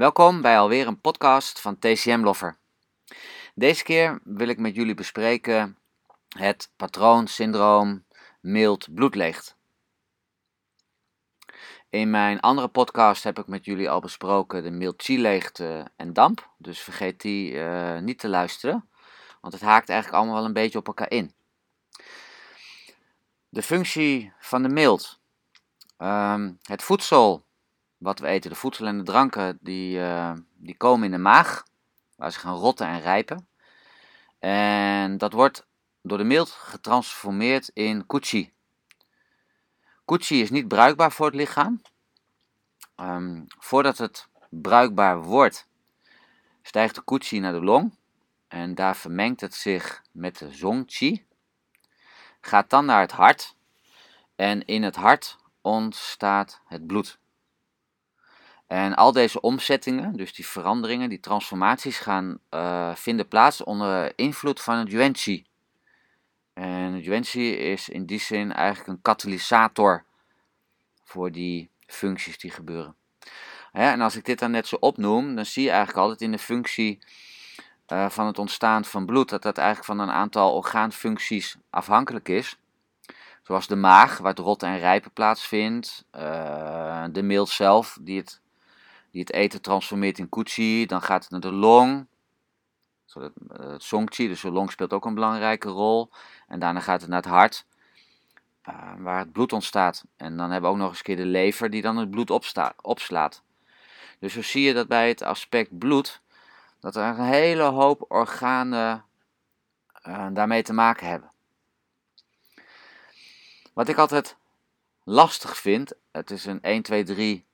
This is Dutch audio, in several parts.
Welkom bij alweer een podcast van TCM Loffer. Deze keer wil ik met jullie bespreken het patroonsyndroom mild bloedleegt. In mijn andere podcast heb ik met jullie al besproken de mild en damp, dus vergeet die uh, niet te luisteren, want het haakt eigenlijk allemaal wel een beetje op elkaar in. De functie van de mild. Um, het voedsel wat we eten, de voedsel en de dranken, die, uh, die komen in de maag, waar ze gaan rotten en rijpen. En dat wordt door de mild getransformeerd in kuchi. Kuchi is niet bruikbaar voor het lichaam. Um, voordat het bruikbaar wordt, stijgt de kuchi naar de long. En daar vermengt het zich met de zongchi. Gaat dan naar het hart. En in het hart ontstaat het bloed. En al deze omzettingen, dus die veranderingen, die transformaties, gaan uh, vinden plaats onder invloed van het yuan-chi. En het is in die zin eigenlijk een katalysator voor die functies die gebeuren. Ja, en als ik dit dan net zo opnoem, dan zie je eigenlijk altijd in de functie uh, van het ontstaan van bloed dat dat eigenlijk van een aantal orgaanfuncties afhankelijk is. Zoals de maag, waar het rotten en rijpen plaatsvindt. Uh, de mild zelf, die het die het eten transformeert in kuchi. Dan gaat het naar de long. Uh, het songchi, dus de long speelt ook een belangrijke rol. En daarna gaat het naar het hart, uh, waar het bloed ontstaat. En dan hebben we ook nog eens keer de lever die dan het bloed opslaat. Dus zo zie je dat bij het aspect bloed, dat er een hele hoop organen uh, daarmee te maken hebben. Wat ik altijd lastig vind, het is een 1, 2, 3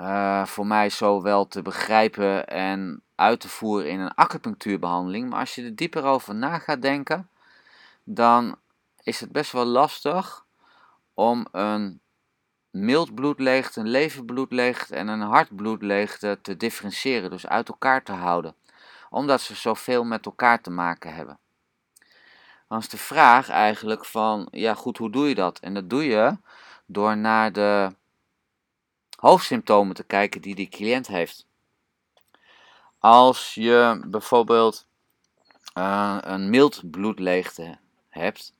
uh, voor mij zo wel te begrijpen en uit te voeren in een acupunctuurbehandeling. Maar als je er dieper over na gaat denken, dan is het best wel lastig om een mild bloedleegte, een leverbloedleegte en een hartbloedleegte te differentiëren, dus uit elkaar te houden, omdat ze zoveel met elkaar te maken hebben. Dan is de vraag eigenlijk van, ja goed, hoe doe je dat? En dat doe je door naar de hoofdsymptomen te kijken die die cliënt heeft. Als je bijvoorbeeld uh, een mild bloedleegte hebt,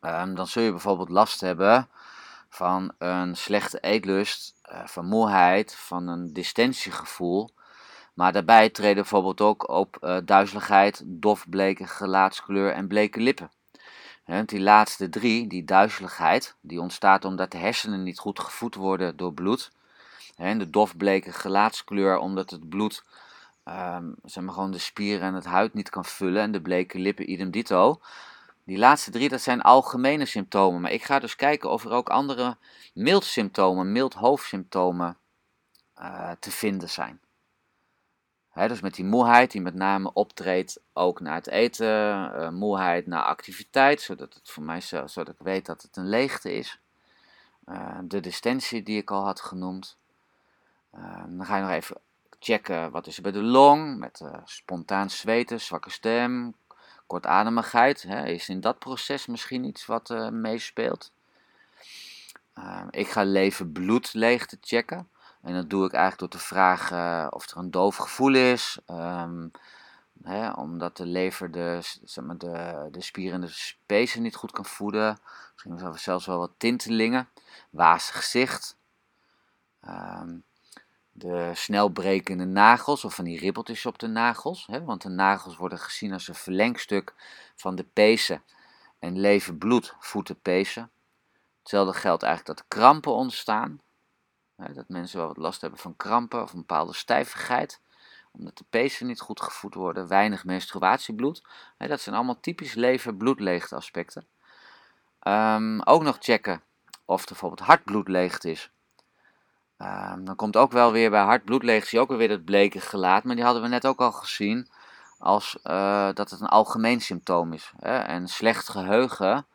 um, dan zul je bijvoorbeeld last hebben van een slechte eetlust, uh, van moeheid, van een distentiegevoel. Maar daarbij treden bijvoorbeeld ook op uh, duizeligheid, dofbleke gelaatskleur en bleke lippen. Die laatste drie, die duizeligheid, die ontstaat omdat de hersenen niet goed gevoed worden door bloed. En de dofbleke gelaatskleur, omdat het bloed um, zeg maar gewoon de spieren en het huid niet kan vullen. En de bleke lippen, idem dito. Die laatste drie, dat zijn algemene symptomen. Maar ik ga dus kijken of er ook andere mild symptomen, mild hoofdsymptomen uh, te vinden zijn. Dus met die moeheid die met name optreedt ook na het eten, uh, moeheid na activiteit, zodat het voor mij zo, zodat ik weet dat het een leegte is. Uh, de distensie die ik al had genoemd. Uh, dan ga je nog even checken wat is er bij de long, met spontaan zweten, zwakke stem, kortademigheid. Is in dat proces misschien iets wat meespeelt? ik ga leven bloedleegte checken. En dat doe ik eigenlijk door te vragen of er een doof gevoel is. Um, hè, omdat de lever de, zeg maar, de, de spieren en de spezen niet goed kan voeden. Misschien zelfs wel wat tintelingen. Wazig gezicht. Um, de snelbrekende nagels of van die ribbeltjes op de nagels. Hè, want de nagels worden gezien als een verlengstuk van de pezen. En leven bloed voedt de pezen. Hetzelfde geldt eigenlijk dat krampen ontstaan dat mensen wel wat last hebben van krampen of een bepaalde stijvigheid. Omdat de pezen niet goed gevoed worden. Weinig menstruatiebloed. dat zijn allemaal typisch lever-bloedleegte aspecten. Um, ook nog checken of er bijvoorbeeld hartbloedleegte is. Um, dan komt ook wel weer bij hartbloedleegte ook weer dat bleke gelaat. Maar die hadden we net ook al gezien als uh, dat het een algemeen symptoom is. Hè? En slecht geheugen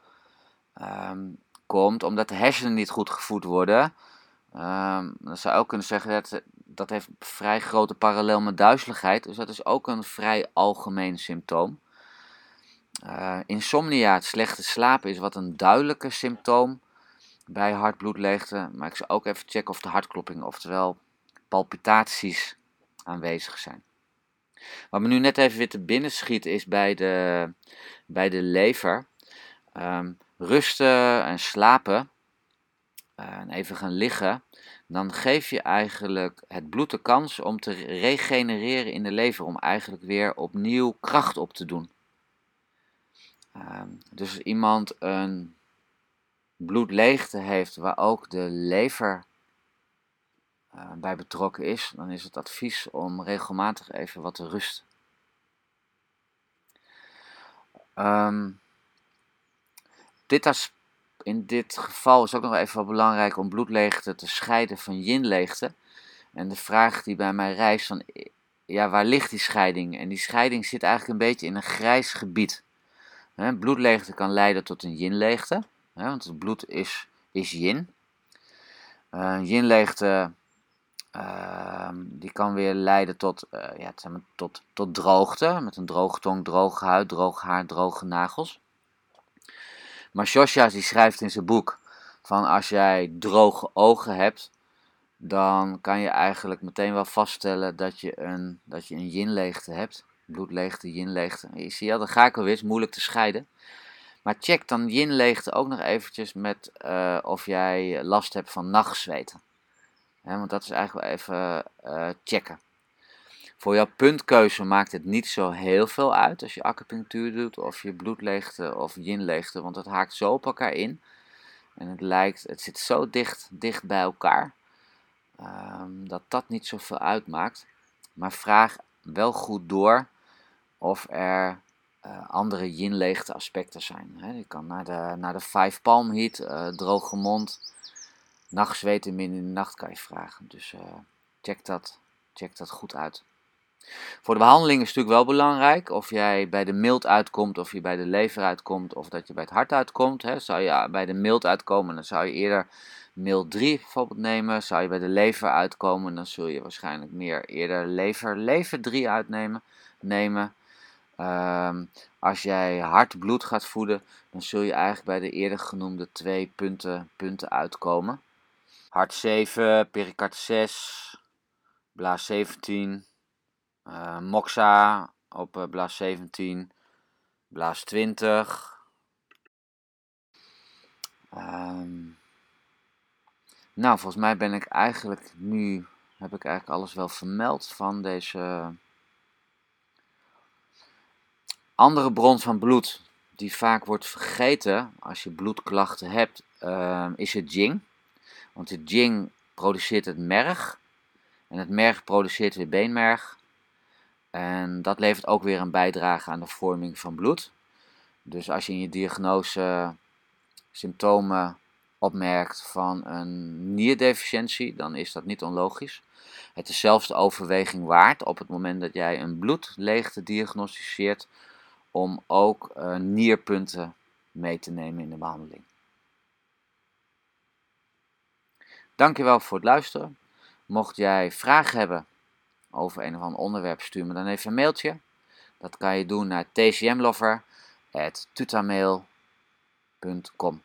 um, komt omdat de hersenen niet goed gevoed worden. Um, dan zou je ook kunnen zeggen dat dat heeft vrij grote parallel met duizeligheid. Dus dat is ook een vrij algemeen symptoom. Uh, insomnia, het slechte slapen, is wat een duidelijker symptoom bij hartbloedleegte. Maar ik zou ook even checken of de hartklopping, oftewel palpitaties, aanwezig zijn. Wat me nu net even weer te binnen schiet is bij de, bij de lever. Ehm, rusten en slapen en even gaan liggen, dan geef je eigenlijk het bloed de kans om te regenereren in de lever, om eigenlijk weer opnieuw kracht op te doen. Ehm, dus als iemand een bloedleegte heeft waar ook de lever uh, bij betrokken is, dan is het advies om regelmatig even wat te rusten. Um, dit in dit geval is ook nog even belangrijk om bloedleegte te scheiden van yinleegte. En de vraag die bij mij reist van, ja, waar ligt die scheiding? En die scheiding zit eigenlijk een beetje in een grijs gebied. bloedleegte kan leiden tot een yinleegte, want het bloed is, is yin. Uh, yinleegte uh, die kan weer leiden tot, uh, ja, tot, tot droogte, met een droge tong, droge huid, droog haar, droge nagels. Maar Shosha die schrijft in zijn boek van als jij droge ogen hebt, dan kan je eigenlijk meteen wel vaststellen dat je een, dat je een yin-leegte hebt. Bloedleegte, yin-leegte. Je ziet, ja, dat ga ik alweer, is moeilijk te scheiden. Maar check dan yin-leegte ook nog eventjes met uh, of jij last hebt van nachtzweten. want dat is eigenlijk wel even uh, checken. Voor jouw puntkeuze maakt het niet zo heel veel uit als je acupunctuur doet of je bloedleegte of yinleegte, want het haakt zo op elkaar in. En het lijkt, het zit zo dicht, dicht bij elkaar, um, dat dat niet zoveel uitmaakt. Maar vraag wel goed door of er uh, andere yinleegte aspecten zijn. Je kan naar de, naar de five palm heat, uh, droge mond, nachtzweten min in de nacht kan je vragen. Dus uh, check, dat, check dat goed uit. Voor de behandeling is het natuurlijk wel belangrijk of jij bij de mild uitkomt, of je bij de lever uitkomt, of dat je bij het hart uitkomt. Hè. Zou je bij de mild uitkomen, dan zou je eerder mild 3 bijvoorbeeld nemen. Zou je bij de lever uitkomen, dan zul je waarschijnlijk meer eerder lever, lever 3 uitnemen. Nemen. Ehm, als jij hard bloed gaat voeden, dan zul je eigenlijk bij de eerder genoemde twee punten, punten uitkomen. Hart 7, pericard 6, blaas 17, uh, Moxa op uh, blaas 17, blaas 20. Um, nou, volgens mij ben ik eigenlijk nu, heb ik eigenlijk alles wel vermeld van deze andere bron van bloed, die vaak wordt vergeten als je bloedklachten hebt, uh, is het Jing. Want het Jing produceert het merg. En het merg produceert weer beenmerg. En dat levert ook weer een bijdrage aan de vorming van bloed. Dus als je in je diagnose symptomen opmerkt van een nierdeficiëntie, dan is dat niet onlogisch. Het is zelfs de overweging waard op het moment dat jij een bloedleegte diagnosticeert, om ook uh, nierpunten mee te nemen in de behandeling. Dankjewel voor het luisteren. Mocht jij vragen hebben over een of ander onderwerp, stuur me dan even een mailtje. Dat kan je doen naar tcmlover.tutamail.com.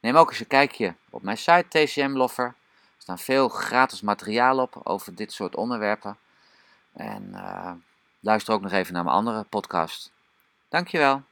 Neem ook eens een kijkje op mijn site TCMlover. Er staan veel gratis materiaal op over dit soort onderwerpen. En uh, luister ook nog even naar mijn andere podcast. Dankjewel.